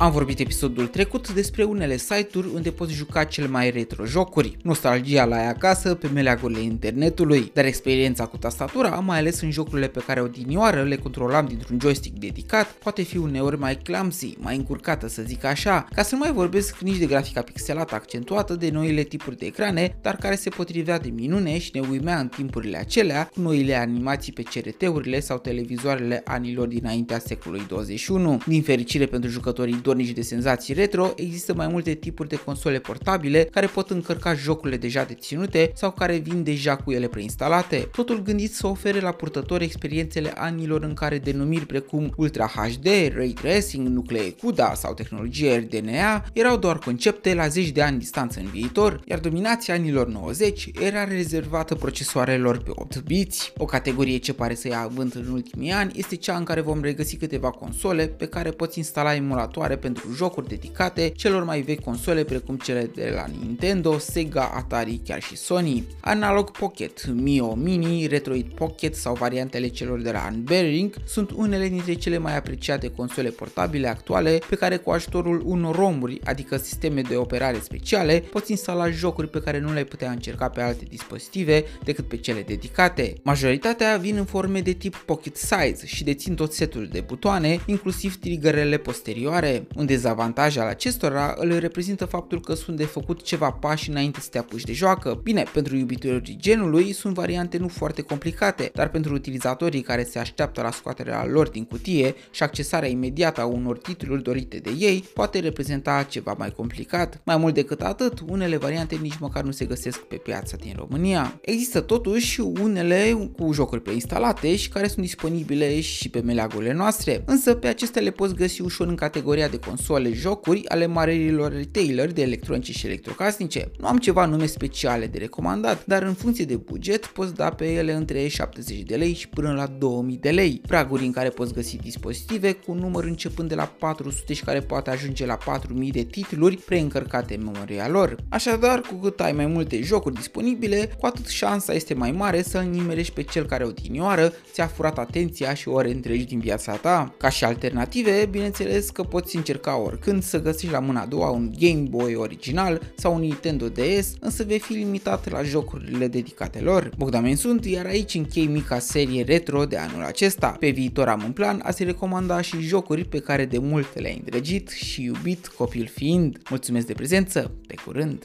Am vorbit episodul trecut despre unele site-uri unde poți juca cel mai retro jocuri. Nostalgia la ea acasă pe meleagurile internetului, dar experiența cu tastatura, mai ales în jocurile pe care odinioară le controlam dintr-un joystick dedicat, poate fi uneori mai clumsy, mai încurcată să zic așa, ca să nu mai vorbesc nici de grafica pixelată accentuată de noile tipuri de ecrane, dar care se potrivea de minune și ne uimea în timpurile acelea cu noile animații pe CRT-urile sau televizoarele anilor dinaintea secolului 21. Din fericire pentru jucătorii dornici de senzații retro, există mai multe tipuri de console portabile care pot încărca jocurile deja deținute sau care vin deja cu ele preinstalate. Totul gândit să ofere la purtători experiențele anilor în care denumiri precum Ultra HD, Ray Tracing, nuclee CUDA sau tehnologie RDNA erau doar concepte la zeci de ani distanță în viitor, iar dominația anilor 90 era rezervată procesoarelor pe 8 biți. O categorie ce pare să ia avânt în ultimii ani este cea în care vom regăsi câteva console pe care poți instala emulatoare pentru jocuri dedicate celor mai vechi console precum cele de la Nintendo, Sega, Atari, chiar și Sony. Analog Pocket, Mio Mini, Retroid Pocket sau variantele celor de la Unbearing sunt unele dintre cele mai apreciate console portabile actuale pe care cu ajutorul unor romuri, adică sisteme de operare speciale, poți instala jocuri pe care nu le putea încerca pe alte dispozitive decât pe cele dedicate. Majoritatea vin în forme de tip pocket size și dețin tot setul de butoane, inclusiv triggerele posterioare. Un dezavantaj al acestora îl reprezintă faptul că sunt de făcut ceva pași înainte să te apuci de joacă. Bine, pentru iubitorii genului sunt variante nu foarte complicate, dar pentru utilizatorii care se așteaptă la scoaterea lor din cutie și accesarea imediată a unor titluri dorite de ei poate reprezenta ceva mai complicat. Mai mult decât atât, unele variante nici măcar nu se găsesc pe piața din România. Există totuși unele cu jocuri preinstalate și care sunt disponibile și pe meleagurile noastre, însă pe acestea le poți găsi ușor în categoria de console jocuri ale marilor retailer de electronice și electrocasnice. Nu am ceva nume speciale de recomandat, dar în funcție de buget poți da pe ele între 70 de lei și până la 2000 de lei, praguri în care poți găsi dispozitive cu un număr începând de la 400 și care poate ajunge la 4000 de titluri preîncărcate în memoria lor. Așadar, cu cât ai mai multe jocuri disponibile, cu atât șansa este mai mare să îl nimerești pe cel care odinioară ți-a furat atenția și ore întregi din viața ta. Ca și alternative, bineînțeles că poți încerca oricând să găsești la mâna a doua un Game Boy original sau un Nintendo DS, însă vei fi limitat la jocurile dedicate lor. Bogdamen sunt, iar aici închei mica serie retro de anul acesta. Pe viitor am în plan a se recomanda și jocuri pe care de mult le-ai îndrăgit și iubit copil fiind. Mulțumesc de prezență, pe curând!